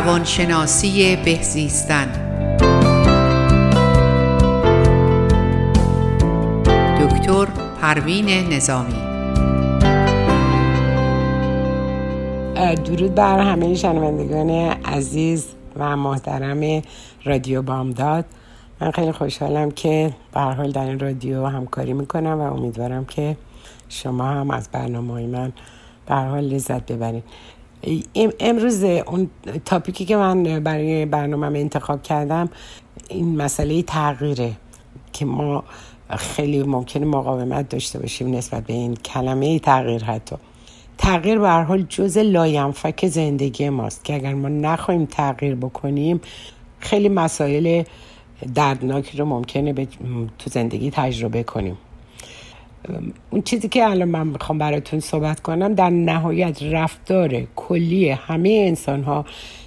روانشناسی بهزیستن دکتر پروین نظامی. درود بر همه شنوندگان عزیز و محترم رادیو بامداد. من خیلی خوشحالم که به حال در این رادیو همکاری می‌کنم و امیدوارم که شما هم از برنامه های من به حال لذت ببرید. امروز اون تاپیکی که من برای برنامه انتخاب کردم این مسئله تغییره که ما خیلی ممکنه مقاومت داشته باشیم نسبت به این کلمه تغییر حتی. تغییر به هر حال جز لاینفک زندگی ماست که اگر ما نخواهیم تغییر بکنیم خیلی مسائل دردناکی رو ممکنه تو زندگی تجربه کنیم. اون چیزی که الان من می‌خوام براتون صحبت کنم در نهایت رفتار کلی همه انسان ها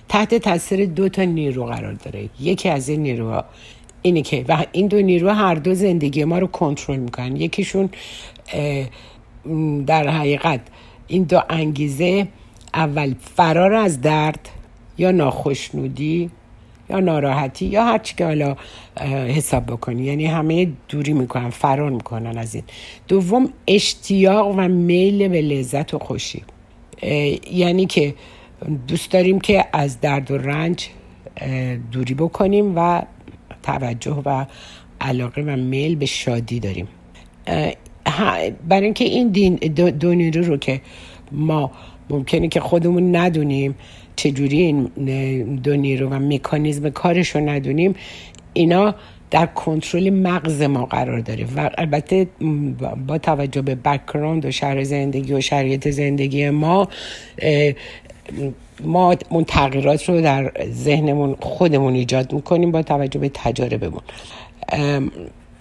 تحت تاثیر دو تا نیرو قرار داره. یکی از این نیروها اینه که و این دو نیرو هر دو زندگی ما رو کنترل می‌کنن. یکیشون در حقیقت این دو انگیزه اول فرار از درد یا ناخشنودی یا ناراحتی یا هر چی که حالا حساب بکنی. یعنی همه دوری می‌کنن فرار می‌کنن از این. دوم اشتیاق و میل به لذت و خوشی. یعنی که دوست داریم که از درد و رنج دوری بکنیم و توجه و علاقه و میل به شادی داریم. برای اینکه این دین دو رو که ما ممکنه که خودمون ندونیم چجوری این دو نیرو و مکانیزم کارش رو ندونیم اینا در کنترل مغز ما قرار داره. و البته با توجه به بکراند و شهر زندگی و شرایط زندگی ما ما اون تغییرات رو در ذهنمون خودمون ایجاد می‌کنیم با توجه به تجاربمون.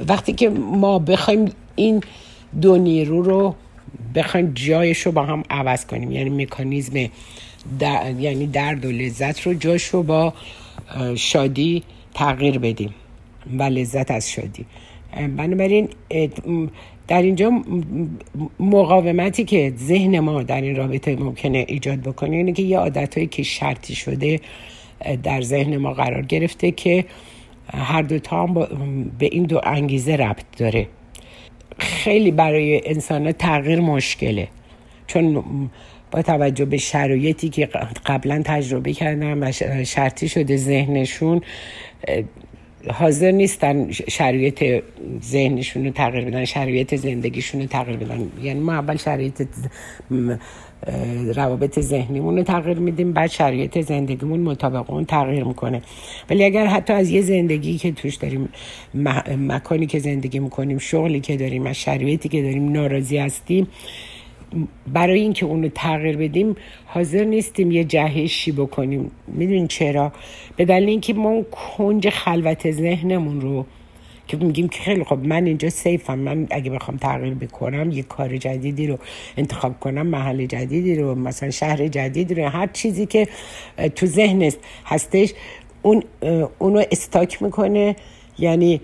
وقتی که ما بخوایم این دو نیرو رو بخوایم جایش رو با هم عوض کنیم یعنی مکانیزم در... یعنی درد و لذت رو جاش رو با شادی تغییر بدیم و لذت از شادی. بنابراین در اینجا مقاومتی که ذهن ما در این رابطه ممکنه ایجاد بکنه اینه که یه عادت که شرطی شده در ذهن ما قرار گرفته که هر دوتا هم به این دو انگیزه ربط داره. خیلی برای انسان تغییر مشکله. چون با توجه به شرایطی که قبلا تجربه کردن و شرطی شده ذهنشون حاضر نیستن شرایط ذهنشون رو تغییر بدن شرایط زندگیشون رو تغییر بدن. یعنی ما اول شرایط روابط ذهنیمون رو تغییر میدیم بعد شرایط زندگیمون مطابق اون تغییر می‌کنه. ولی اگر حتی از یه زندگی که توش داریم مکانی که زندگی می‌کنیم شغلی که داریم از شرایطی که داریم ناراضی هستیم برای اینکه اونو تغییر بدیم حاضر نیستیم یه جهشی بکنیم. می‌دونین چرا؟ به دلیل اینکه ما اون کنج خلوت ذهنمون رو که میگیم که خیلی خب من اینجا سیفم من اگه بخوام تغییر بکنم یه کار جدیدی رو انتخاب کنم محل جدیدی رو مثلا شهر جدیدی رو هر چیزی که تو ذهن هستش اون اونو استاک می‌کنه یعنی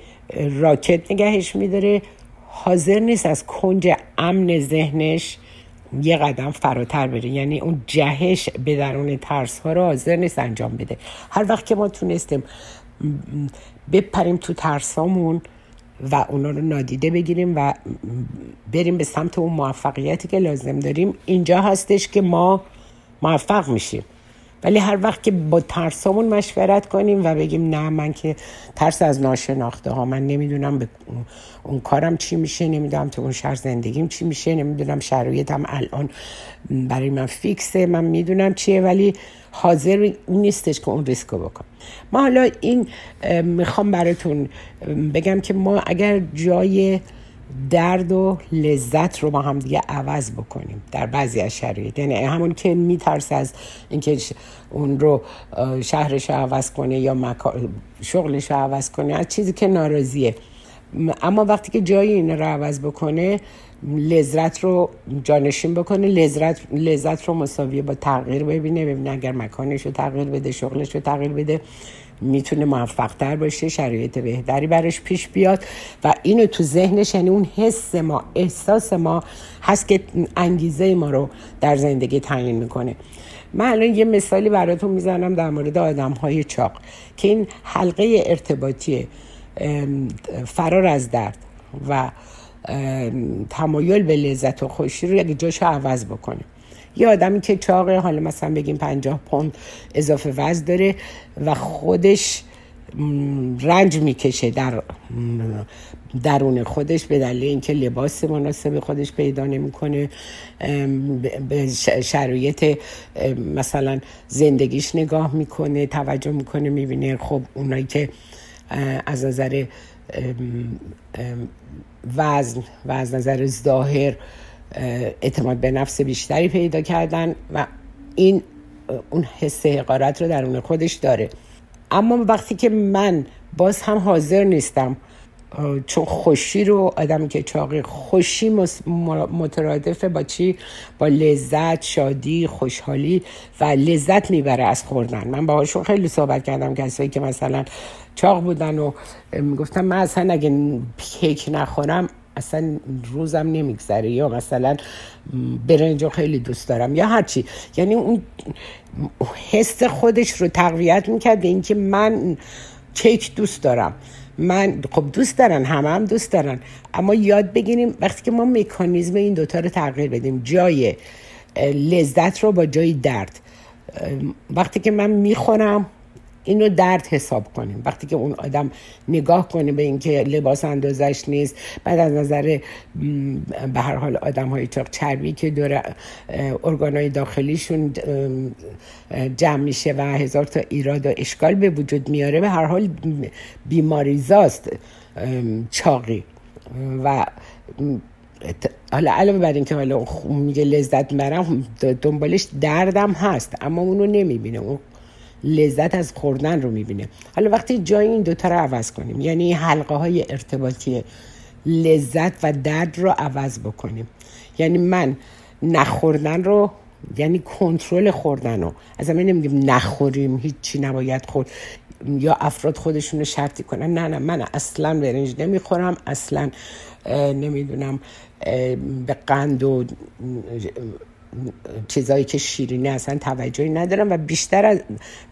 راکت نگهش میداره. حاضر نیست از کنج امن ذهنش یه قدم فراتر بره. یعنی اون جهش به درون ترس ها رو حاضر نیست انجام بده. هر وقت که ما تونستیم بپریم تو ترسامون و اونا رو نادیده بگیریم و بریم به سمت اون موفقیتی که لازم داریم اینجا هستش که ما موفق میشیم. ولی هر وقت که با ترسامون مشورت کنیم و بگیم نه من که ترس از ناشناخته ها من نمی‌دونم به اون کارم چی میشه نمی‌دونم تو اون شهر زندگیم چی میشه نمی‌دونم شرایطم الان برای من فیکسه من می‌دونم چیه ولی حاضر نیستش که اون ریسکو بکن ما حالا این می‌خوام براتون بگم که ما اگر جای درد و لذت رو با هم دیگه عوض بکنیم در بعضی از شرایط. یعنی همون که میترس از اینکه اون رو شهرش رو عوض کنه یا شغلش رو عوض کنه از چیزی که ناراضیه. اما وقتی که جای این رو عوض بکنه لذت رو جانشین بکنه لذت, لذت رو مساویه با تغییر ببینه ببینه اگر مکانش رو تغییر بده شغلش رو تغییر بده. می‌تونه موفق تر باشه شرایط بهتری براش پیش بیاد و اینو تو ذهنش یعنی اون حس ما احساس ما هست که انگیزه ما رو در زندگی تعیین می‌کنه. من الان یه مثالی براتون می‌زنم در مورد آدم های چاق که این حلقه ارتباطی فرار از درد و تمایل به لذت و خوشی رو یک جاشو عوض بکنه. یه آدمی که چاقه حالا مثلا بگیم پنجاه پوند اضافه وزن داره و خودش رنج می‌کشه در درون خودش به دلیل اینکه لباس مناسب خودش پیدا نمی‌کنه به شرایط مثلا زندگیش نگاه می‌کنه توجه می‌کنه می‌بینه خب اونایی که از نظر وزن و از نظر ظاهر اعتماد به نفس بیشتری پیدا کردن و این اون حس حقارت رو درون خودش داره. اما وقتی که من باز هم حاضر نیستم چون خوشی رو آدمی که چاقی خوشی مترادفه با چی؟ با لذت شادی خوشحالی و لذت می‌بره از خوردن. من باهاشون خیلی صحبت کردم کسایی که مثلا چاق بودن و می‌گفتم من اصلا اگه کیک نخورم اصلا روزم نمیگذره یا مثلا برنج خیلی دوست دارم یا هرچی یعنی اون حس خودش رو تقویت می‌کرد به اینکه من کیک دوست دارم. من خب دوست دارن همه هم دوست دارن. اما یاد بگیریم وقتی که ما مکانیزم این دوتا رو تغییر بدیم جای لذت رو با جای درد. وقتی که من می‌خورم اینو درد حساب کنیم. وقتی که اون آدم نگاه کنه به اینکه لباس اندازش نیست بعد از نظر به هر حال آدم های چاق چربی که دور ارگانهای داخلیشون جمع میشه و هزار تا ایراد و اشکال به وجود میاره به هر حال بیماریزاست چاقی. و حالا علاوه بر اینکه حالا میگه لذت مرم دنبالش دردم هست اما اونو نمی‌بینه. اون لذت از خوردن رو می‌بینه. حالا وقتی جای این دوتا رو عوض کنیم یعنی حلقه های ارتباطی لذت و درد رو عوض بکنیم. یعنی من نخوردن رو یعنی کنترل خوردن رو از همه نمیگیم نخوریم هیچی نباید خورد. یا افراد خودشون رو شرطی کنن. نه نه من اصلا برنج نمی‌خورم اصلا نمی‌دونم به قند و چیزایی که شیرینه اصلا توجهی ندارم و بیشتر از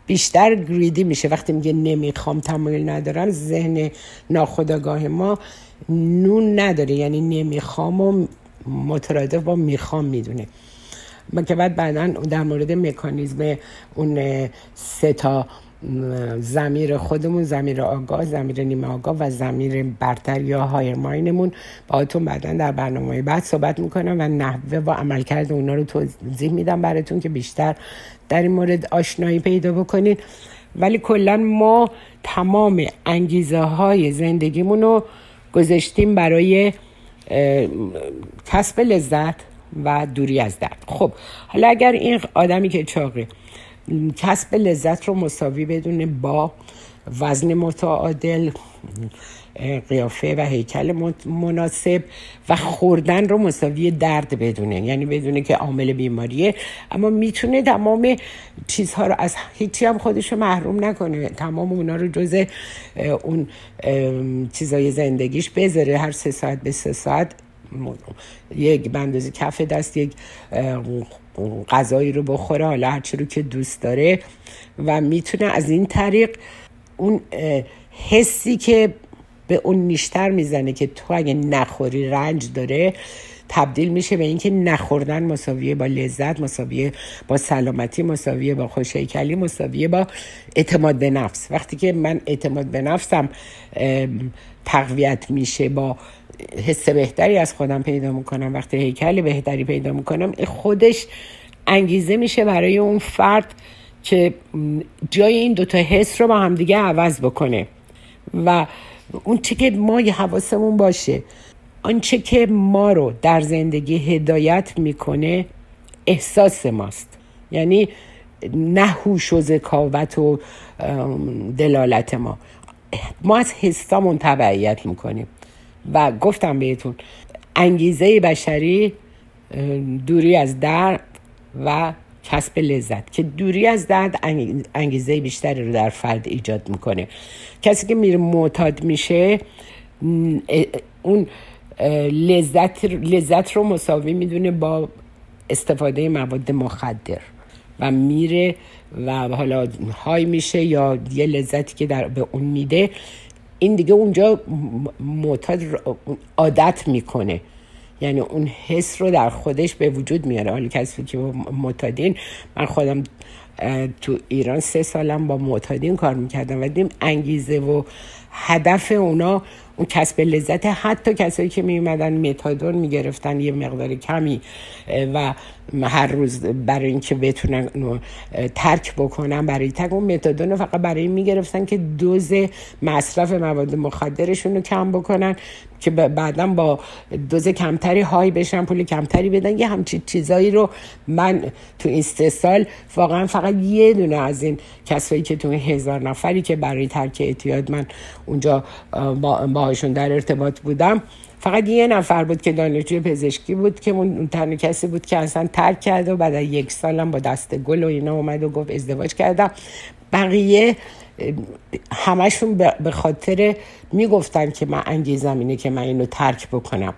بیشتر گریدی میشه. وقتی میگه نمی‌خوام تمایل ندارم ذهن ناخداگاه ما نون نداره. یعنی نمی‌خوام و مترادف با می‌خوام می‌دونه. ما که بعد بعدا در مورد مکانیزم اون سه تا زمیر خودمون زمیر آگاه زمیر نیمه آگاه و زمیر برتر یا هایر ماینمون. باهاتون بعدا در برنامه بعد صحبت می‌کنم و نحوه و عملکرد اونا رو توضیح میدم براتون که بیشتر در این مورد آشنایی پیدا بکنید ولی کلا ما تمام انگیزه های زندگیمون رو گذاشتیم برای کسب لذت و دوری از درد. خب حالا اگر این آدمی که چاقه کسب لذت رو مساوی بدونه با وزن متعادل قیافه و هیکل مناسب و خوردن رو مساوی درد بدونه. یعنی بدونه که عامل بیماریه. اما می‌تونه تمام چیزها رو از هیچی هم خودش رو محروم نکنه. تمام اونا رو جز اون چیزای زندگیش بذاره. هر سه ساعت به سه ساعت یک بندازی کف دست یک غذایی رو بخوره حالا هرچی رو که دوست داره و می‌تونه از این طریق اون حسی که به اون نیشتر می‌زنه که تو اگه نخوری رنج داره تبدیل میشه به اینکه نخوردن مساویه با لذت مساویه با سلامتی مساویه با خوشیکلی مساویه با اعتماد به نفس. وقتی که من اعتماد به نفسم تقویت میشه با حس بهتری از خودم پیدا می‌کنم. وقتی هیکل بهتری پیدا می‌کنم خودش انگیزه میشه برای اون فرد که جای این دوتا حس رو با همدیگه عوض بکنه. و اون چه که ما یه حواسمون باشه آنچه که ما رو در زندگی هدایت می‌کنه احساس ماست. یعنی نه هوش و ذکاوت و دلالت ما. ما از حسامون تبعیت می‌کنیم. و گفتم بهتون انگیزه بشری دوری از درد و کسب لذت که دوری از درد انگیزه بیشتری رو در فرد ایجاد می‌کنه. کسی که میره معتاد میشه اون لذت, لذت رو مساوی می‌دونه با استفاده مواد مخدر و میره و حالا های میشه یا یه لذتی که در به اون میده این دیگه اونجا معتاد عادت می‌کنه. یعنی اون حس رو در خودش به وجود میاره. حالا کسی که معتادین من خودم تو ایران سه سالم با معتادین کار می‌کردم و دیم انگیزه و هدف اونا اون کسب لذت حتی کسایی که می اومدن متادون می‌گرفتن یه مقدار کمی و هر روز برای اینکه بتونن ترک بکنن برای تک اون متادون فقط برای این می‌گرفتن که دوز مصرف مواد مخدرشون رو کم بکنن که بعدا با دوز کمتری های بشن پول کمتری بدن. یه همچین چیزایی رو من تو این سه سال واقعا فقط یه دونه از این کسایی که تو هزار نفری که برای ترک اعتیاد من اونجا با باهاشون در ارتباط بودم فقط یه نفر بود که دانشجوی پزشکی بود که اون تنها کسی بود که اصلا ترک کرده و بعد یک سالم با دست گل و اینا اومد و گفت ازدواج کردم. بقیه همشون به خاطر می‌گفتن که من انگیزم اینه که من اینو ترک بکنم.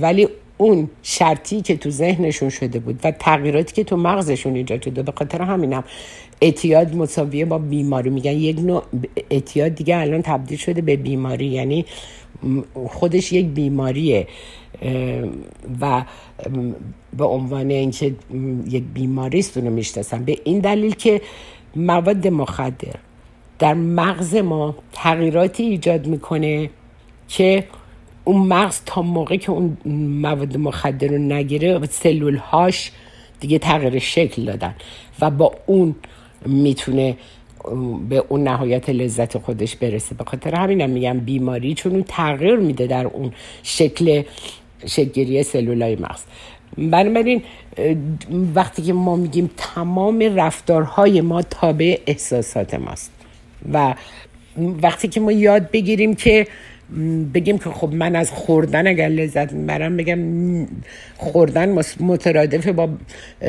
ولی اون شرطی که تو ذهنشون شده بود و تغییراتی که تو مغزشون ایجاد شده به خاطر همینم اعتیاد مساویه با بیماری. میگن یک نوع اعتیاد دیگه الان تبدیل شده به بیماری. یعنی خودش یک بیماریه و به عنوان اینکه یک بیماریست اونو می‌شناسن. به این دلیل که مواد مخدر در مغز ما تغییراتی ایجاد می‌کنه که اون مغز تا موقع که اون مواد مخدر رو نگیره سلول هاش دیگه تغییر شکل دادن و با اون می‌تونه به اون نهایت لذت خودش برسه. به خاطر همینم میگم بیماری چون اون تغییر میده در اون شکل شکلگیری سلولای مغز. بنابراین وقتی که ما میگیم تمام رفتارهای ما تابع احساسات ماست و وقتی که ما یاد بگیریم که بگیم که خب من از خوردن اگر لذت می‌برم بگم خوردن مترادف با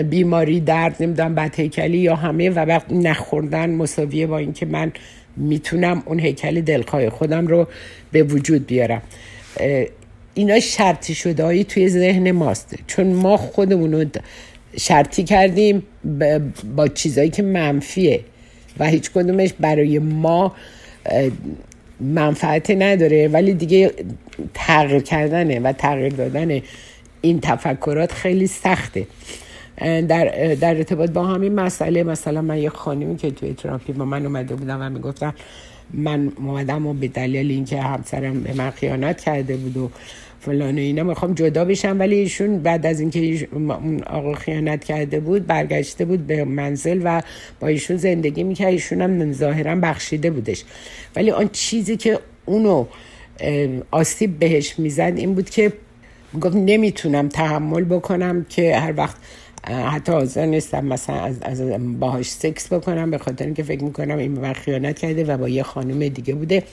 بیماری درد نمی‌دونم بد هیکلی یا همه و وقت نخوردن مساویه با اینکه من می‌تونم اون هیکل دلخواه خودم رو به وجود بیارم. اینا شرطی شده توی ذهن ماست. چون ما خودمون رو شرطی کردیم با چیزایی که منفیه و هیچ کدومش برای ما منفعت نداره ولی دیگه تغییر کردنه و تغییر دادن این تفکرات خیلی سخته. در, در ارتباط با همین مسئله مثلا من یه خانمی که توی تراپی با من اومده بودم و می‌گفتم من اومدم و به دلیل اینکه همسرم به من خیانت کرده بود و فلان اینا می‌خوام جدا بشم ولی ایشون بعد از اینکه اون آقا خیانت کرده بود برگشته بود به منزل و با ایشون زندگی می‌کرد. ایشون هم ظاهرا بخشیده بودش. ولی آن چیزی که اونو آسیب بهش می‌زد این بود که گفت نمی‌تونم تحمل بکنم که هر وقت حتی حاضر نیستم مثلا از, از باهاش سکس بکنم به خاطر اینکه فکر می‌کنم این من خیانت کرده و با یه خانم دیگه بوده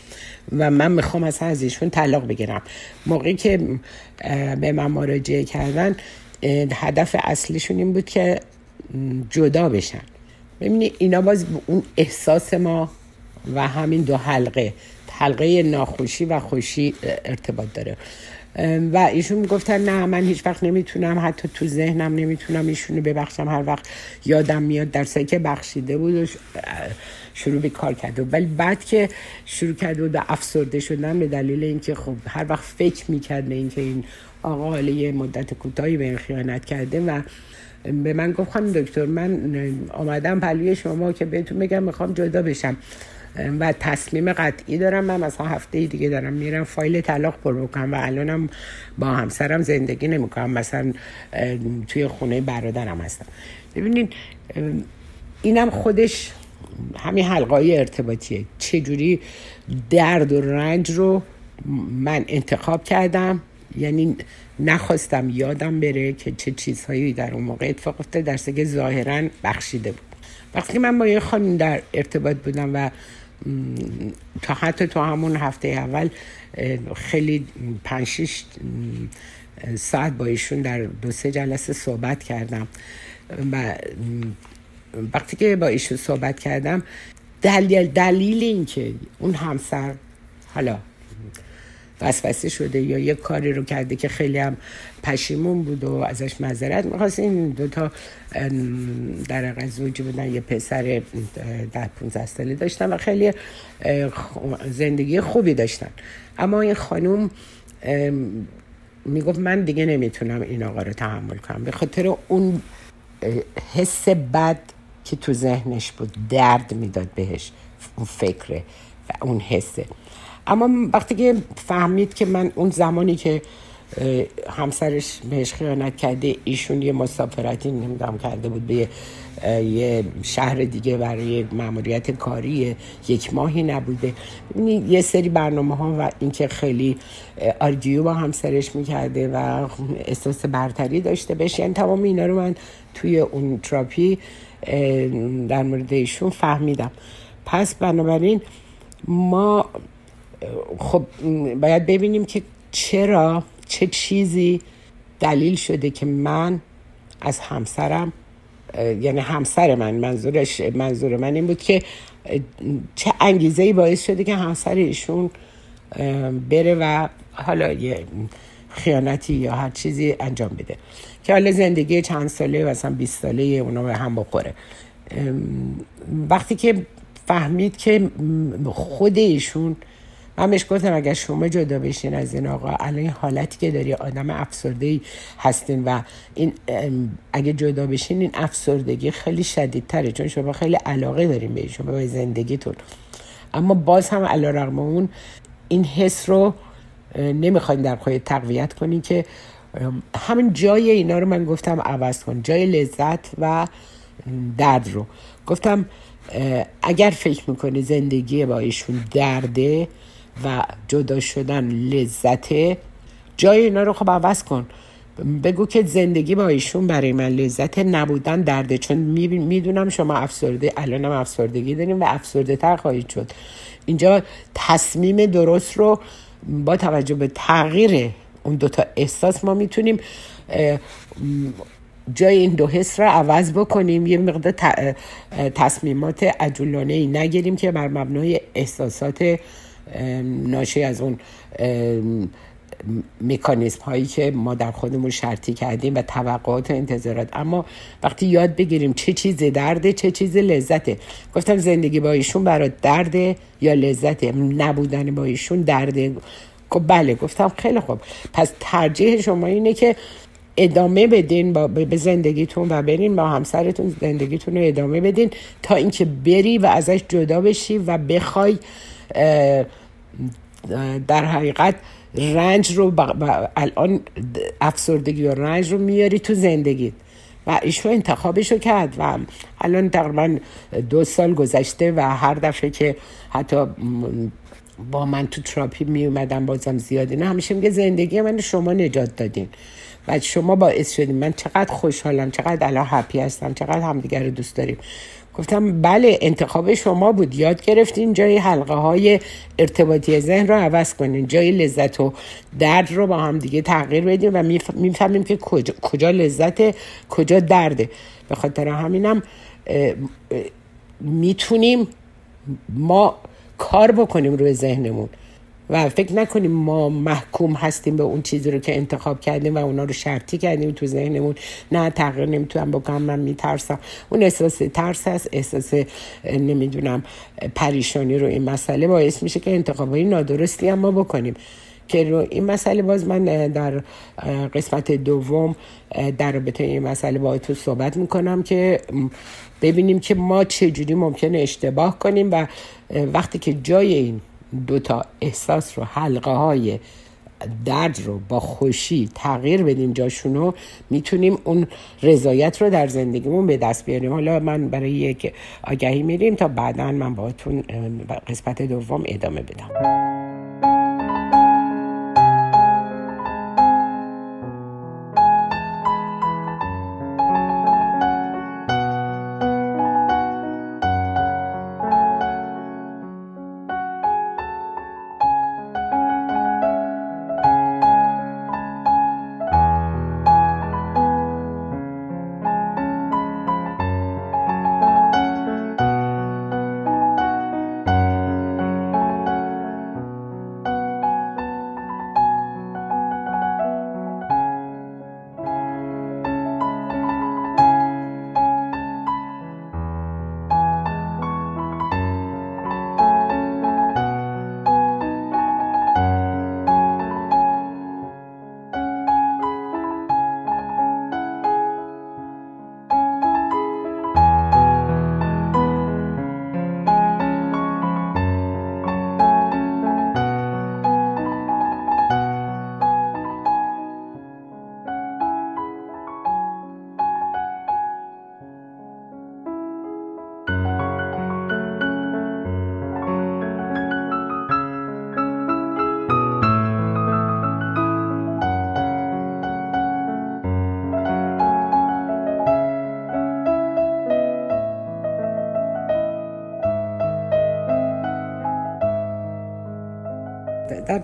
و من می‌خوام از ایشون طلاق بگیرم. موقعی که به من مراجعه کردن هدف اصلیشون این بود که جدا بشن. ببینید اینا باز اون احساس ما و همین دو حلقه حلقه ناخوشی و خوشی ارتباط داره. و ایشون می‌گفتن نه من هیچ وقت نمی‌تونم حتی تو ذهنم نمی‌تونم ایشونو ببخشم. هر وقت یادم میاد در که بخشیده بود و شروع به کار کرده ولی بعد که شروع کرده بود افسرده شدن به دلیل اینکه خب هر وقت فکر می‌کرد اینکه این آقا حالا مدت کوتاهی به این خیانت کرده و به من گفت خانم دکتر من آمدم پلوی شما که بهتون بگم می‌خوام جدا بشم. و تصمیم قطعی دارم. من مثلا هفته دیگه دارم میرم. فایل طلاق پر بکنم و الانم با همسرم زندگی نمی‌کنم. مثلا توی خونه برادرم هستم. ببینید اینم خودش همین حلقای ارتباطیه. چجوری درد و رنج رو من انتخاب کردم. یعنی نخواستم یادم بره که چه چیزهایی در اون موقع اتفاق افتاده. در که ظاهرا بخشیده بود. وقتی من با یه خانم در ارتباط بودم و تا حتی تو همون هفته اول خیلی پنشش ساعت با ایشون در دو سه جلسه صحبت کردم. و وقتی که با ایشون صحبت کردم دلیل دلیل این که اون همسر حالا وسوسه شده یا یه کاری رو کرده که خیلی هم پشیمون بود و ازش معذرت می‌خواست. این دوتا در زوجی بودن یه پسر ده 15 ساله داشتن و خیلی زندگی خوبی داشتن. اما این خانوم می‌گفت من دیگه نمی‌تونم این آقا رو تحمل کنم. به خاطر اون حس بد که تو ذهنش بود درد می‌داد بهش اون فکره و اون حسه. اما وقتی که فهمید که من اون زمانی که همسرش بهش خیانت کرده ایشون یه مسافرتی نمی‌دونم کرده بود به یه شهر دیگه برای مأموریت کاری یک ماهی نبوده. یه سری برنامه ها و اینکه خیلی آرگیو با همسرش می‌کرده و احساس برتری داشته بشه یعنی تمام اینا رو من توی اون تراپی در مورد ایشون فهمیدم. پس بنابراین ما خب باید ببینیم که چرا چه چیزی دلیل شده که من از همسرم یعنی همسر من منظورش منظور من این بود که چه انگیزه ای باعث شده که همسر ایشون بره و حالا یه خیانتی یا هر چیزی انجام بده. که حالا زندگی چند ساله مثلا 20 ساله اونا به هم بخوره. وقتی که فهمید که خود ایشون من بهش گفتم اگر شما جدا بشین از این آقا الان این حالتی که داری آدم افسرده ای هستین و این اگه جدا بشین این افسردگی خیلی شدیدتره چون شما خیلی علاقه داریم به شما به زندگیتون. اما باز هم علا رقم اون این حس رو نمی‌خواین در خواهی تقویت کنی که همین جای اینا رو من گفتم عوض کن جای لذت و درد رو. گفتم اگر فکر می‌کنی زندگی با ایشون درده و جدا شدن لذته جای اینا رو خب عوض کن. بگو که زندگی با ایشون برای من لذت نبودن درده چون می‌دونم شما افسرده الانم افسردگی داریم و افسرده تر خواهید شد. اینجا تصمیم درست رو با توجه به تغییر اون دوتا احساس ما می‌تونیم جای این دو حس رو عوض بکنیم. یه مقدار تصمیمات عجولانه ای نگیریم که بر مبنای احساسات ناشی از اون مکانیزم هایی که ما در خودمون شرطی کردیم و توقعات و انتظارات. اما وقتی یاد بگیریم چه چیز درده چه چیز لذته. گفتم زندگی با ایشون برای درده یا لذته؟ نبودن با ایشون درده. خب بله گفتم خیلی خوب. پس ترجیح شما اینه که ادامه بدین با به زندگیتون و برین با همسرتون زندگیتون رو ادامه بدین تا اینکه بری و ازش جدا بشی و بخوای در حقیقت رنج رو الان افسردگی و رنج رو میاری تو زندگی و ایشون انتخابش رو کرد و الان تقریبا دو سال گذشته و هر دفعه که حتی با من تو تراپی می اومدم بازم زیادی نه همیشه میگه زندگی من شما نجات دادین. و شما باعث شدیم. من چقدر خوشحالم چقدر الان هپی هستم چقدر همدیگر رو دوست داریم. گفتم بله انتخاب شما بود. یاد گرفتین جای حلقه های ارتباطی ذهن رو عوض کنین. جای لذت و درد رو با هم دیگه تغییر بدیم و می‌فهمیم که کجا, کجا لذت کجا درده به خاطر همینم می‌تونیم ما کار بکنیم روی ذهنمون. و فکر نکنیم ما محکوم هستیم به اون چیزی رو که انتخاب کردیم و اونا رو شرطی کردیم تو ذهنمون. نه تغییر نمی‌تونم بکنم من میترسم. اون احساس ترس هست احساس نمی‌دونم پریشانی رو این مسئله باعث میشه که انتخابای نادرستی هم ما بکنیم. که رو این مسئله باز من در قسمت دوم در رابطه این مسئله با تو صحبت می‌کنم که ببینیم که ما چجوری ممکنه اشتباه کنیم و وقتی که جای این دوتا احساس رو حلقه های درد رو با خوشی تغییر بدیم جاشونو می‌تونیم اون رضایت رو در زندگیمون به دست بیاریم. حالا من برای یک آگهی میریم تا بعدا من باهاتون قسمت دوم ادامه بدم.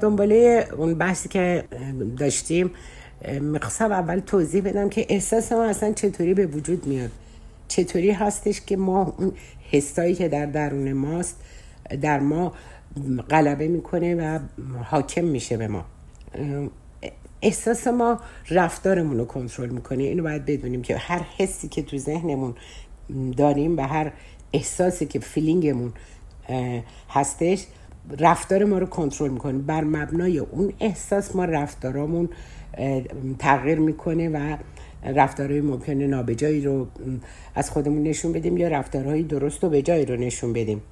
دنباله اون بحثی که داشتیم می‌خواستم اول توضیح بدم که احساس ما اصلا چطوری به وجود میاد. چطوری هستش که ما اون حسایی که در درون ماست در ما غلبه می‌کنه و حاکم میشه به ما. احساس ما رفتارمون رو کنترل می‌کنه. اینو باید بدونیم که هر حسی که تو ذهنمون داریم و هر احساسی که فیلینگمون هستش رفتار ما رو کنترل می‌کنه. بر مبنای اون احساس ما رفتارامون تغییر می‌کنه و رفتارهای ممکنه نابجایی رو از خودمون نشون بدیم یا رفتارهای درست و بجایی رو نشون بدیم.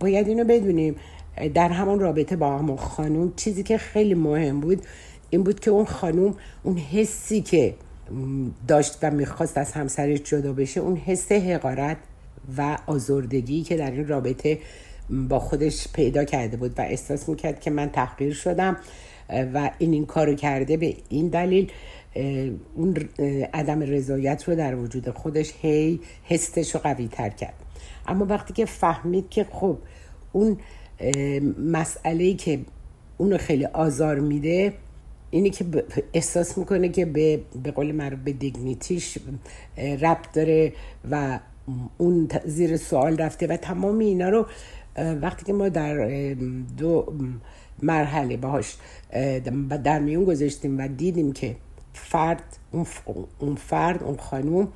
باید اینو بدونیم. در همون رابطه با همون خانوم چیزی که خیلی مهم بود این بود که اون خانوم اون حسی که داشت و می‌خواست از همسرش جدا بشه اون حس حقارت و آزردگی که در این رابطه با خودش پیدا کرده بود و احساس می‌کرد که من تحقیر شدم و این این کارو کرده به این دلیل اون عدم رضایت رو در وجود خودش هی حسش رو قوی تر کرد. اما وقتی که فهمید که خب اون مسئله که اونو خیلی آزار میده اینی که احساس می‌کنه که به, به قول معروف به دیگنیتیش ربط داره و اون زیر سوال رفته و تمام اینا رو وقتی که ما در دو مرحله باهاش در میون گذاشتیم و دیدیم که فرد اون فرد اون خانوم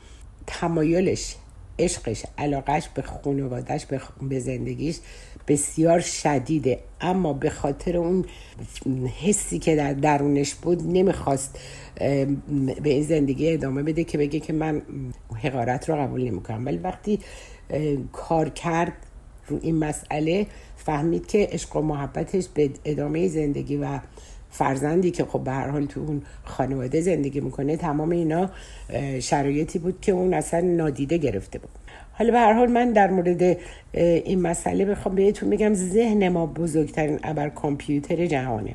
تمایلش عشقش علاقش به خانوادش به زندگیش بسیار شدیده. اما به خاطر اون حسی که در درونش بود نمی‌خواست به این زندگی ادامه بده که بگه که من حقارت رو قبول نمی‌کنم. ولی وقتی کار کرد این مسئله فهمید که عشق و محبتش به ادامه زندگی و فرزندی که خب به هر حال تو اون خانواده زندگی می‌کنه تمام اینا شرایطی بود که اون اصلا نادیده گرفته بود. حالا به هر حال من در مورد این مسئله بخوام بهتون بگم ذهن ما بزرگترین ابر کامپیوتر جهانه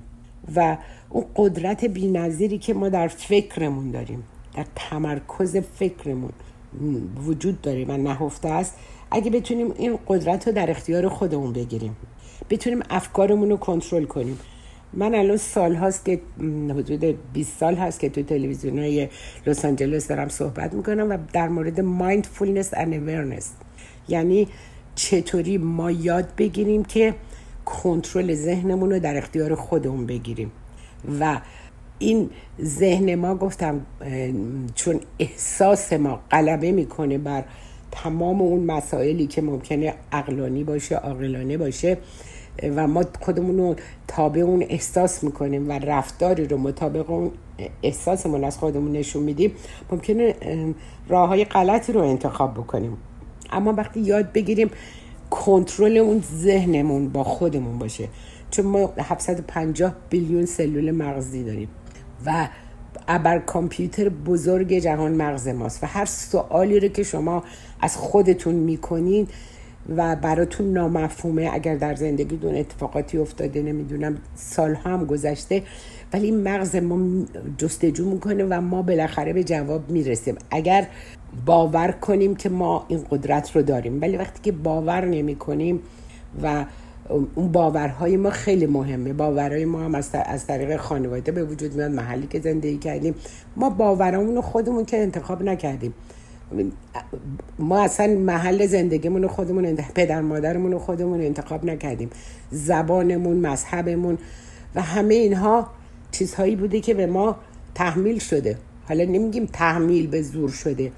و اون قدرت بینظیری که ما در فکرمون داریم در تمرکز فکرمون وجود داره و نهفته است. اگه بتونیم این قدرت رو در اختیار خودمون بگیریم. بتونیم افکارمون رو کنترل کنیم. من الان سال هاست که حدود 20 سال هست که تو تلویزیون های لس آنجلس دارم صحبت می‌کنم و در مورد mindfulness and awareness. یعنی چطوری ما یاد بگیریم که کنترل ذهنمون رو در اختیار خودمون بگیریم. و این ذهن ما گفتم چون احساس ما غلبه می‌کنه بر تمام اون مسائلی که ممکنه عقلانی باشه عاقلانه باشه و ما خودمون رو تابع اون احساس می‌کنیم و رفتاری رو مطابق اون احساسمون از خودمون نشون میدیم ممکنه راه های غلطی رو انتخاب بکنیم. اما وقتی یاد بگیریم کنترل اون ذهنمون با خودمون باشه. چون ما 750 بیلیون سلول مغزی داریم و ابر کامپیوتر بزرگ جهان مغز ماست و هر سوالی رو که شما از خودتون می‌کنید و براتون نامفهومه اگر در زندگیتون اتفاقاتی افتاده نمی‌دونم سال هم گذشته ولی مغز ما جستجو می‌کنه و ما بالاخره به جواب می‌رسیم. اگر باور کنیم که ما این قدرت رو داریم ولی وقتی که باور نمی کنیم و اون باورهای ما خیلی مهمه. باورهای ما هم از طریق خانواده به وجود میاد محلی که زندگی کردیم. ما باورامون خودمون که انتخاب نکردیم. ما اصلا محل زندگیمون رو خودمون پدر مادرمون رو خودمون انتخاب نکردیم. زبانمون مذهبمون و همه اینها چیزهایی بوده که به ما تحمیل شده. حالا نمیگیم تحمیل به زور شده.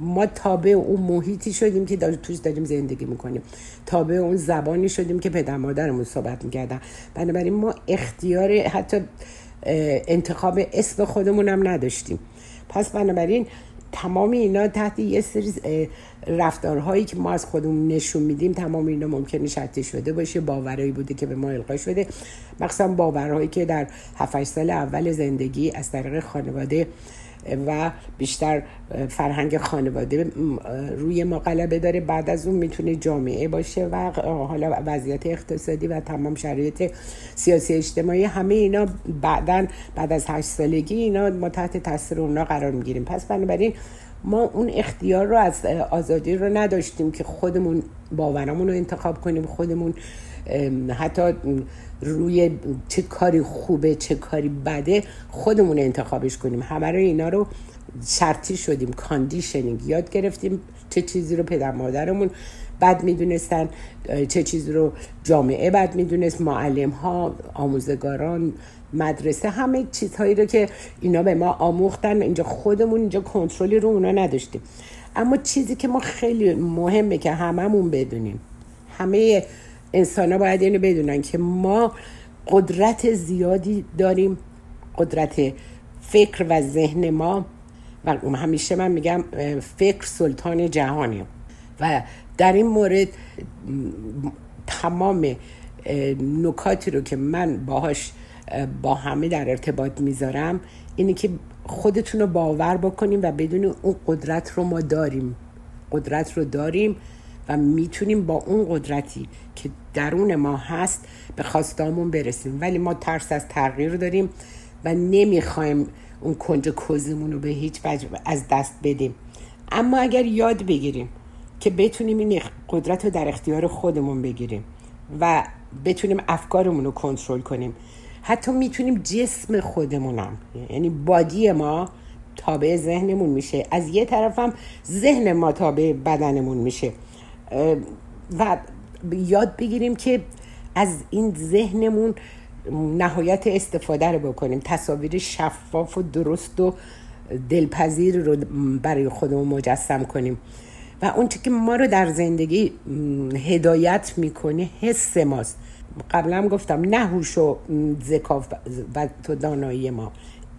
ما تابع اون محیطی شدیم که دار توش داریم زندگی می‌کنیم. تابع اون زبانی شدیم که پدر مادرمون صحبت می‌کردن. بنابراین ما اختیار حتی انتخاب اسم خودمون هم نداشتیم. پس بنابراین تمام اینا تحت یه سری رفتارهایی که ما از خودمون نشون میدیم تمام اینا ممکنه شرطی شده باشه باورهایی بوده که به ما القا شده. مخصوصا باورهایی که در 7 سال اول زندگی از طریق خانواده و بیشتر فرهنگ خانواده روی ما غلبه داره بعد از اون می‌تونه جامعه باشه و حالا وضعیت اقتصادی و تمام شرایط سیاسی اجتماعی همه اینا بعدا بعد از هشت سالگی اینا ما تحت تاثیر اونا قرار می‌گیریم. پس بنابراین ما اون اختیار رو از آزادی رو نداشتیم که خودمون باورمون رو انتخاب کنیم خودمون حتی روی چه کاری خوبه چه کاری بده خودمون انتخابش کنیم. همه رو اینا رو شرطی شدیم conditioning یاد گرفتیم چه چیزی رو پدر مادرمون بد می‌دونستن چه چیزی رو جامعه بد می‌دونست معلم ها آموزگاران مدرسه همه چیزهایی رو که اینا به ما آموختن اینجا خودمون اینجا کنترلی رو اونا نداشتیم. اما چیزی که ما خیلی مهمه که هممون بدونیم همه انسان ها باید اینو بدونن که ما قدرت زیادی داریم قدرت فکر و ذهن ما. و همیشه من میگم فکر سلطان جهانی و در این مورد تمام نکاتی رو که من باهاش با همه در ارتباط می‌ذارم اینه که خودتون رو باور بکنیم و بدون اون قدرت رو ما داریم. قدرت رو داریم و می‌تونیم با اون قدرتی که درون ما هست به خواستامون برسیم. ولی ما ترس از تغییر داریم و نمی‌خوایم اون کنج کوزمون رو به هیچ وجه از دست بدیم. اما اگر یاد بگیریم که بتونیم این قدرت رو در اختیار خودمون بگیریم و بتونیم افکارمون رو کنترل کنیم حتی می‌تونیم جسم خودمونم یعنی بادی ما تابع ذهنمون میشه. از یه طرفم ذهن ما تابع بدنمون میشه. و یاد بگیریم که از این ذهنمون نهایت استفاده رو بکنیم. تصاویر شفاف و درست و دلپذیر رو برای خودمون مجسم کنیم. و اون که ما رو در زندگی هدایت می‌کنه حس ماست. قبلا گفتم نه هوش و ذکا و تو دانایی ما.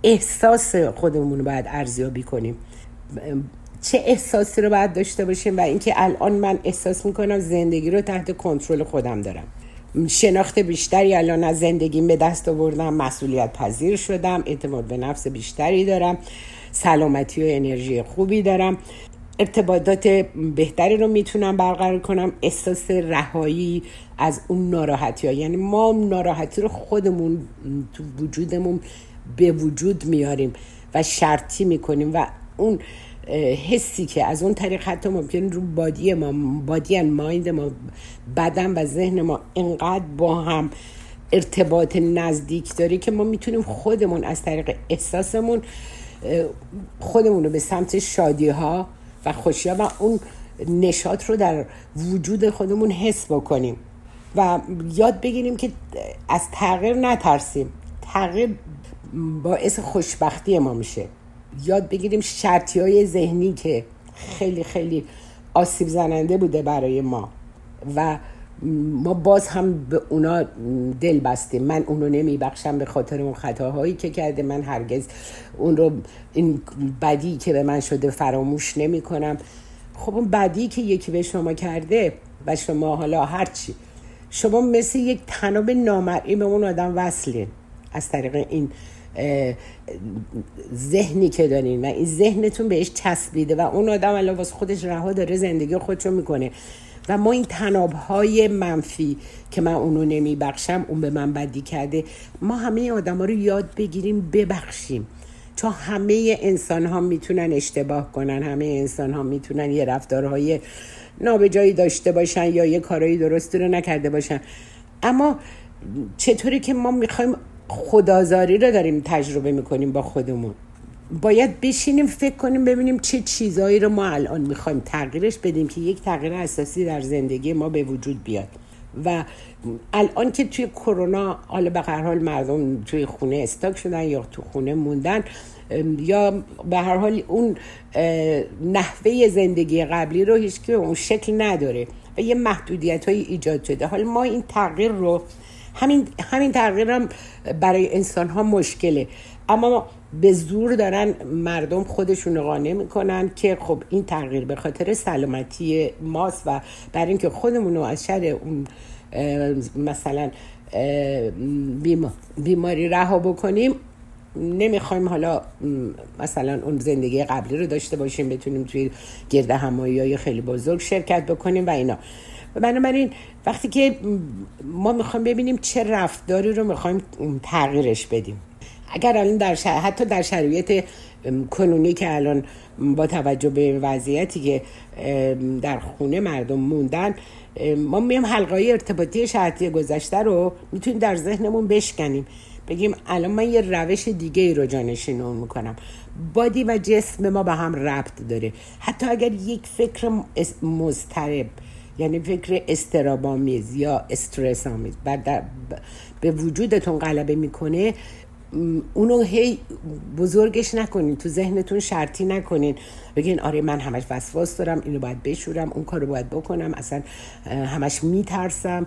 احساس خودمون رو باید ارزیابی کنیم. چه احساسی رو باید داشته باشیم و اینکه الان من احساس می‌کنم زندگی رو تحت کنترل خودم دارم. شناخت بیشتری الان از زندگیم به دست آوردم مسئولیت پذیر شدم اعتماد به نفس بیشتری دارم سلامتی و انرژی خوبی دارم. ارتباطات بهتری رو می‌تونم برقرار کنم. احساس رهایی از اون ناراحتی ها. یعنی ما ناراحتی رو خودمون تو وجودمون به وجود میاریم و شرطی می‌کنیم و اون حسی که از اون طریق حتی ممکن رو بادی ما بادی مایند ما بدن و ذهن ما انقدر با هم ارتباط نزدیک داره که ما می‌تونیم خودمون از طریق احساسمون خودمون رو به سمت شادی ها و خوشی ها و اون نشاط رو در وجود خودمون حس بکنیم و یاد بگیریم که از تغییر نترسیم. تغییر باعث خوشبختی ما میشه. یاد بگیریم شرطی های ذهنی که خیلی خیلی آسیب زننده بوده برای ما. و ما باز هم به اونا دل بستیم. من اونو نمیبخشم به خاطر اون خطاهایی که کرده. من هرگز اون رو این بدی که به من شده فراموش نمی کنم خب اون بدی که یکی به شما کرده و شما حالا هرچی شما مثل یک تناب نامرئی به اون آدم وصلین. از طریق این ذهنی که دارین و این ذهنتون بهش چسبیده و اون آدم الان واسه خودش رها داره زندگی خودشو می‌کنه. و ما این تناب های منفی که من اونو نمیبخشم اون به من بدی کرده ما همه آدم ها رو یاد بگیریم ببخشیم. چون همه انسان ها می‌تونن اشتباه کنن همه انسان ها می‌تونن یه رفتارهای نابجایی داشته باشن یا یه کارایی درستی رو نکرده باشن. اما چطوری که ما می‌خوایم خدازاری رو داریم تجربه می‌کنیم با خودمون. باید بشینیم فکر کنیم ببینیم چه چیزایی رو ما الان می‌خوایم تغییرش بدیم که یک تغییر اساسی در زندگی ما به وجود بیاد. و الان که توی کرونا حالا به هر حال مردم توی خونه استاک شدن یا تو خونه موندن یا به هر حال اون نحوه زندگی قبلی رو هیچ که اون شکل نداره و یه محدودیت های ایجاد شده. حالا ما این تغییر رو همین, همین هم برای انسان ها مشکله. اما به زور دارن مردم خودشون قانع می‌کنن که خب این تغییر به خاطر سلامتی ماست و برای اینکه خودمون رو از شر اون مثلا بیماری رها بکنیم نمی‌خوایم حالا مثلا اون زندگی قبلی رو داشته باشیم بتونیم توی گرد همایی های خیلی بزرگ شرکت بکنیم و اینا. بنابراین وقتی که ما می‌خوایم ببینیم چه رفتاری رو می‌خوایم تغییرش بدیم. اگر الان در حتی در شرایط کنونی که الان با توجه به وضعیتی که در خونه مردم موندن ما میام حلقای ارتباطی شرطی گذشته رو می‌تونیم در ذهنمون بشکنیم. بگیم الان من یه روش دیگه ای رو جانشینون می‌کنم. بادی و جسم ما به هم ربط داره. حتی اگر یک فکر مضطرب یعنی فکر استرابامیز یا استرس آمیز بعد به وجودتون غلبه می‌کنه اونو هی بزرگش نکنین تو ذهنتون شرطی نکنین. بگین آره من همش وسواس دارم اینو باید بشورم اون کارو باید بکنم اصلا همش میترسم.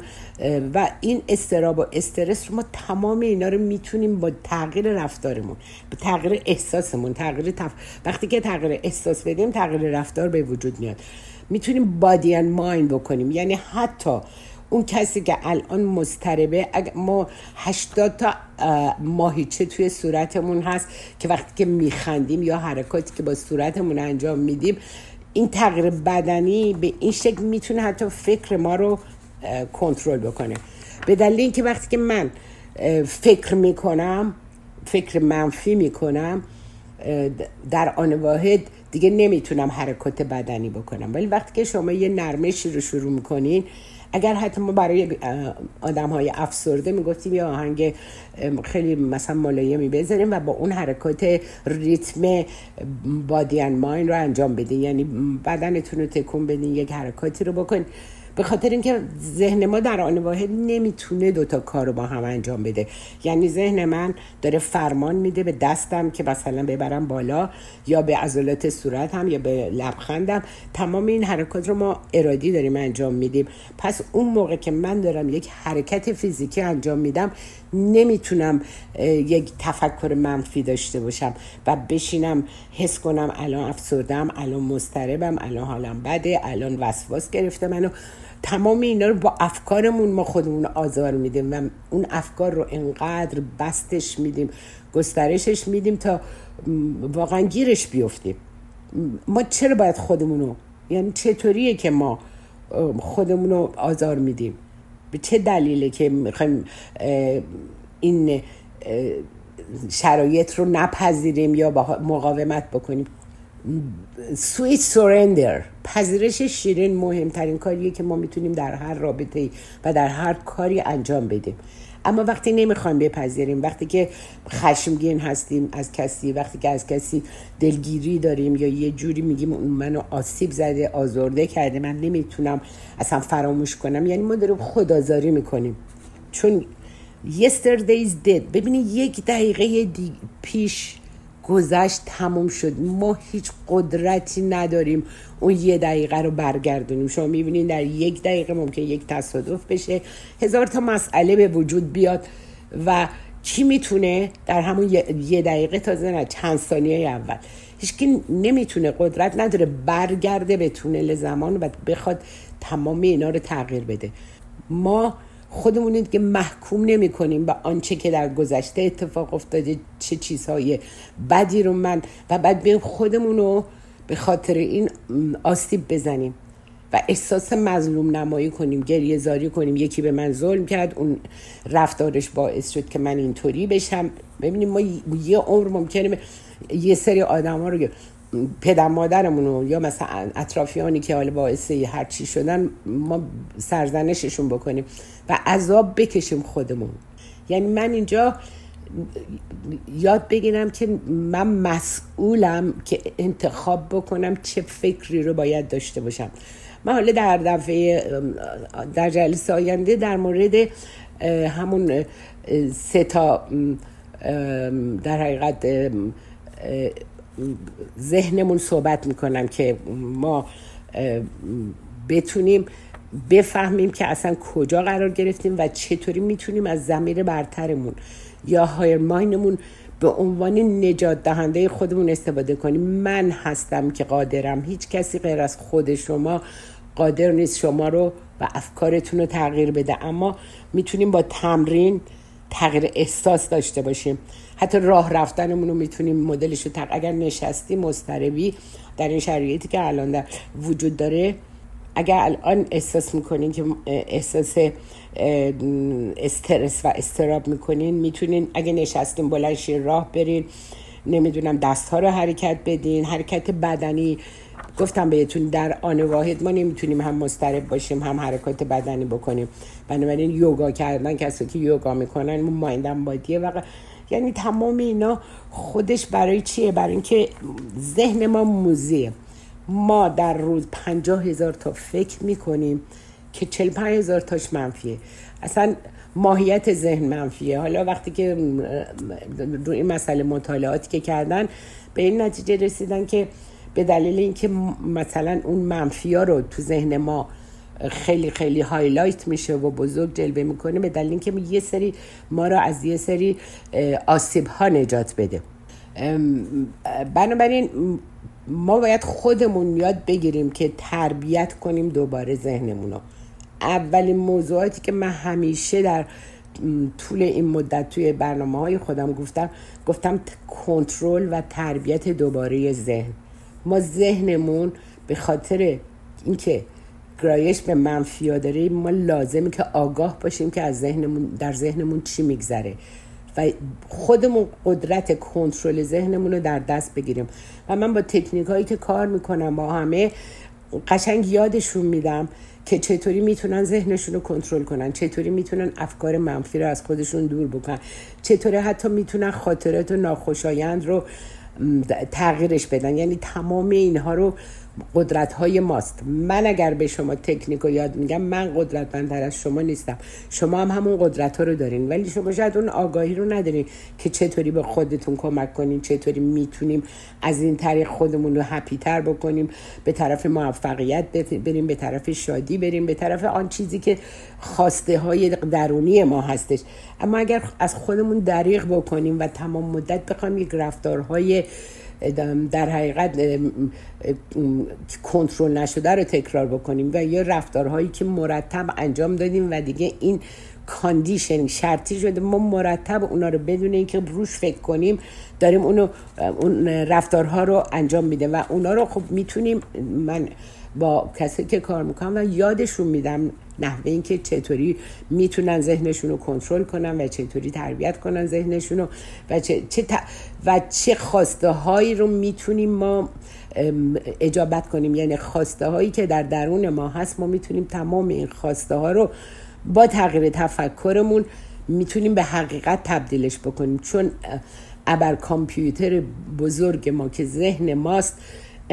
و این استراب و استرس رو ما تمام اینا رو می‌تونیم با تغییر رفتارمون به تغییر احساسمون تغییر تف... وقتی که تغییر احساس بدیم تغییر رفتار به وجود میاد. می‌تونیم بادی ان مایند بکنیم. یعنی حتی اون کسی که الان مستربه ما 80 تا ماهیچه توی صورتمون هست که وقتی که میخندیم یا حرکاتی که با صورتمون انجام میدیم این تغییر بدنی به این شکل می‌تونه حتی فکر ما رو کنترل بکنه. به دلیل اینکه وقتی که من فکر می‌کنم فکر منفی می‌کنم در آن واحد دیگه نمی‌تونم حرکات بدنی بکنم. ولی وقتی که شما یه نرمشی رو شروع می‌کنین اگر حتی ما برای آدم های افسرده می‌گفتیم یه آهنگ خیلی مثلا ملایمی بذاریم و با اون حرکات ریتم بادی ان ماین رو انجام بدین. یعنی بدنتون رو تکون بدین یک حرکاتی رو بکن به خاطر اینکه ذهن ما در آن واحد نمی‌تونه دوتا کار رو با هم انجام بده. یعنی ذهن من داره فرمان میده به دستم که مثلا ببرم بالا یا به عضلات صورت هم یا به لبخندم. تمام این حرکات رو ما ارادی داریم انجام میدیم. پس اون موقع که من دارم یک حرکت فیزیکی انجام میدم نمی‌تونم یک تفکر منفی داشته باشم و بشینم حس کنم الان افسردم الان مستربم الان حالم بده الان وسواس گرفته منو. تمام اینا رو با افکارمون ما خودمون آزار میدیم و اون افکار رو انقدر بستش میدیم گسترشش میدیم تا واقعا گیرش بیفتیم. ما چرا باید خودمونو یعنی چطوریه که ما خودمونو آزار میدیم؟ به چه دلیله که می‌خوایم این شرایط رو نپذیریم یا با مقاومت بکنیم؟ سویت سورندر پذیرش شیرین مهمترین کاریه که ما می‌تونیم در هر رابطه و در هر کاری انجام بدیم. اما وقتی نمی‌خوایم بپذیریم وقتی که خشمگین هستیم از کسی وقتی که از کسی دلگیری داریم یا یه جوری میگیم منو آسیب زده آزرده کرده من نمی‌تونم اصلا فراموش کنم یعنی ما داریم خدازاری می‌کنیم. چون yesterday is dead. ببینید یک دقیقه پیش گذشت تموم شد. ما هیچ قدرتی نداریم اون یه دقیقه رو برگردونیم. شما می‌بینید در یک دقیقه ممکن یک تصادف بشه. هزار تا مسئله به وجود بیاد و چی می‌تونه در همون یه دقیقه تازه نه چند ثانیه اول. هیچکی نمی‌تونه قدرت نداره برگرده به تونل زمان و بخواد تمام اینا رو تغییر بده. ما خودمون که محکوم نمی کنیم به آنچه که در گذشته اتفاق افتاده چه چیزهای بدی رو من و بعد بیم خودمون رو به خاطر این آسیب بزنیم و احساس مظلوم نمایی کنیم گریه زاری کنیم. یکی به من ظلم کرد اون رفتارش باعث شد که من اینطوری بشم. ببینیم ما یه عمر ممکنه یه سری آدم ها رو پدر مادرمون یا مثلا اطرافیانی که حال باعث هر چی شدن ما سرزنششون بکنیم و عذاب بکشیم خودمون. یعنی من اینجا یاد بگیرم که من مسئولم که انتخاب بکنم چه فکری رو باید داشته باشم. من حالا در دفعه در جلسه آینده در مورد همون سه تا در حقیقت ذهنمون صحبت می‌کنم که ما بتونیم بفهمیم که اصلا کجا قرار گرفتیم و چطوری می‌تونیم از زمیر برترمون یا هایر ماینمون به عنوان نجات دهنده خودمون استفاده کنیم. من هستم که قادرم. هیچ کسی غیر از خود شما قادر نیست شما رو و افکارتون رو تغییر بده. اما می‌تونیم با تمرین تغییر احساس داشته باشیم. حتی راه رفتنمون رو می‌تونیم مدلش رو اگر نشستی مستربی در این شرایطی که الان در وجود داره اگر الان احساس می‌کنین که احساس استرس و استراب می‌کنین می‌تونین اگه نشستین بلند راه برین نمی‌دونم دست ها رو حرکت بدین حرکت بدنی گفتم بهتون در آن واحد ما نمی‌تونیم هم مسترب باشیم هم حرکات بدنی بکنیم. بنابراین یوگا کردن کسی که یوگا می‌کنن مایندم بادیه و یعنی تمام اینا خودش برای چیه؟ برای اینکه ذهن ما موزیه. ما در روز پنجاه هزار تا فکر می‌کنیم که چل پنج هزار تاش منفیه. اصلا ماهیت ذهن منفیه. حالا وقتی که روی این مسئله مطالعاتی که کردن به این نتیجه رسیدن که به دلیل اینکه مثلا اون منفی رو تو ذهن ما خیلی خیلی هایلایت میشه و بزرگ جلوه می‌کنه به دلیل اینکه یه سری ما رو از یه سری آسیب ها نجات بده. بنابراین ما باید خودمون یاد بگیریم که تربیت کنیم دوباره ذهنمون رو. اولین موضوعاتی که من همیشه در طول این مدت توی برنامه های خودم گفتم گفتم کنترل و تربیت دوباره ذهن. ما ذهنمون به خاطر اینکه گرایش به منفیا داره ما لازمه که آگاه باشیم که از ذهنمون در ذهنمون چی میگذره و خودمون قدرت کنترل ذهنمون رو در دست بگیریم. و من با تکنیک هایی که کار می‌کنم با همه قشنگ یادشون میدم که چطوری می‌تونن ذهنشون رو کنترل کنن چطوری می‌تونن افکار منفی رو از خودشون دور بکنن چطوری حتی می‌تونن خاطرات و ناخوشایند رو تغییرش بدن. یعنی تمام اینها رو قدرت های ماست. من اگر به شما تکنیک رو یاد میگم من قدرتمندتر از شما نیستم. شما هم همون قدرت ها رو دارین. ولی شما شاید اون آگاهی رو ندارین که چطوری به خودتون کمک کنین چطوری می‌تونیم از این طریق خودمون رو هپی تر بکنیم به طرف موفقیت بریم به طرف شادی بریم به طرف آن چیزی که خواسته های درونی ما هستش. اما اگر از خودمون دریغ بکنیم و تمام مدت بخوایم یک رفتارهای در حقیقت کنترل نشده رو تکرار بکنیم و یا رفتارهایی که مرتب انجام دادیم و دیگه این کاندیشن شرطی شده. ما مرتب اونا رو بدون اینکه روش فکر کنیم داریم اونو اون رفتارها رو انجام میده و اونا رو خب می‌تونیم من با کسی که کار می‌کنم و یادشون میدم نحوه اینکه چطوری می‌تونن ذهنشون رو کنترل کنن و چطوری تربیت کنن ذهنشون رو و چه, چه و چه خواسته هایی رو می‌تونیم ما اجابت کنیم. یعنی خواسته هایی که در درون ما هست ما می‌تونیم تمام این خواسته ها رو با تغییر تفکرمون می‌تونیم به حقیقت تبدیلش بکنیم. چون ابر کامپیوتر بزرگ ما که ذهن ماست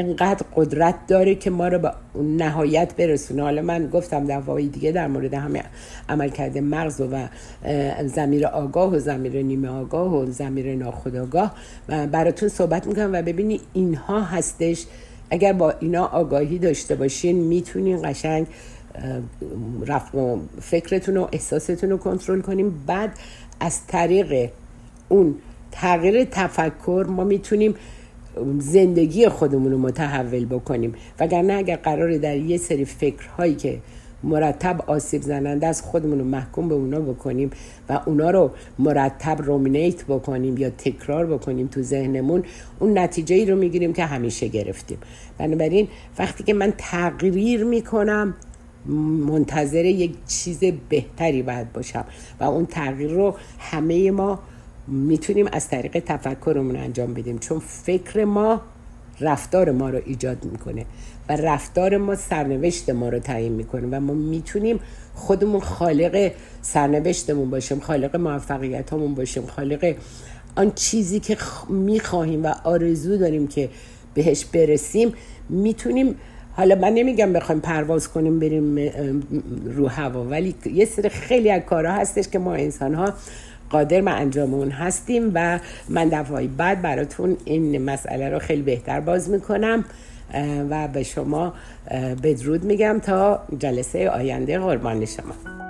انقدر قدرت داره که ما رو به نهایت برسونه. حالا من گفتم دفعه دیگه در مورد همه عمل کرده مغز و زمیر آگاه و زمیر نیمه آگاه و زمیر ناخودآگاه. و براتون صحبت می‌کنم و ببینی اینها هستش. اگر با اینا آگاهی داشته باشین می‌تونین قشنگ رفت فکرتون و احساستون رو کنترل کنیم بعد از طریق اون تغییر تفکر ما می‌تونیم زندگی خودمون رو متحول بکنیم. وگرنه اگر قراره در یه سری فکرهایی که مرتب آسیب زننده از خودمون رو محکوم به اونا بکنیم و اونا رو مرتب رومینیت بکنیم یا تکرار بکنیم تو ذهنمون اون نتیجه ای رو می‌گیریم که همیشه گرفتیم. بنابراین وقتی که من تغییر می‌کنم منتظر یک چیز بهتری باید باشم و اون تغییر رو همه ما می‌تونیم از طریق تفکرمون انجام بدیم. چون فکر ما رفتار ما رو ایجاد می‌کنه و رفتار ما سرنوشت ما رو تعیین می‌کنه و ما می‌تونیم خودمون خالق سرنوشتمون باشیم خالق موفقیت همون باشیم خالق آن چیزی که می‌خواهیم و آرزو داریم که بهش برسیم. می‌تونیم حالا من نمیگم بخوایم پرواز کنیم بریم رو هوا ولی یه سری خیلی از کارها هستش که ما انسان ها قادر به انجام اون هستیم و من دفعه بعد براتون این مسئله رو خیلی بهتر باز می‌کنم و به شما بدرود میگم تا جلسه آینده قربان شما.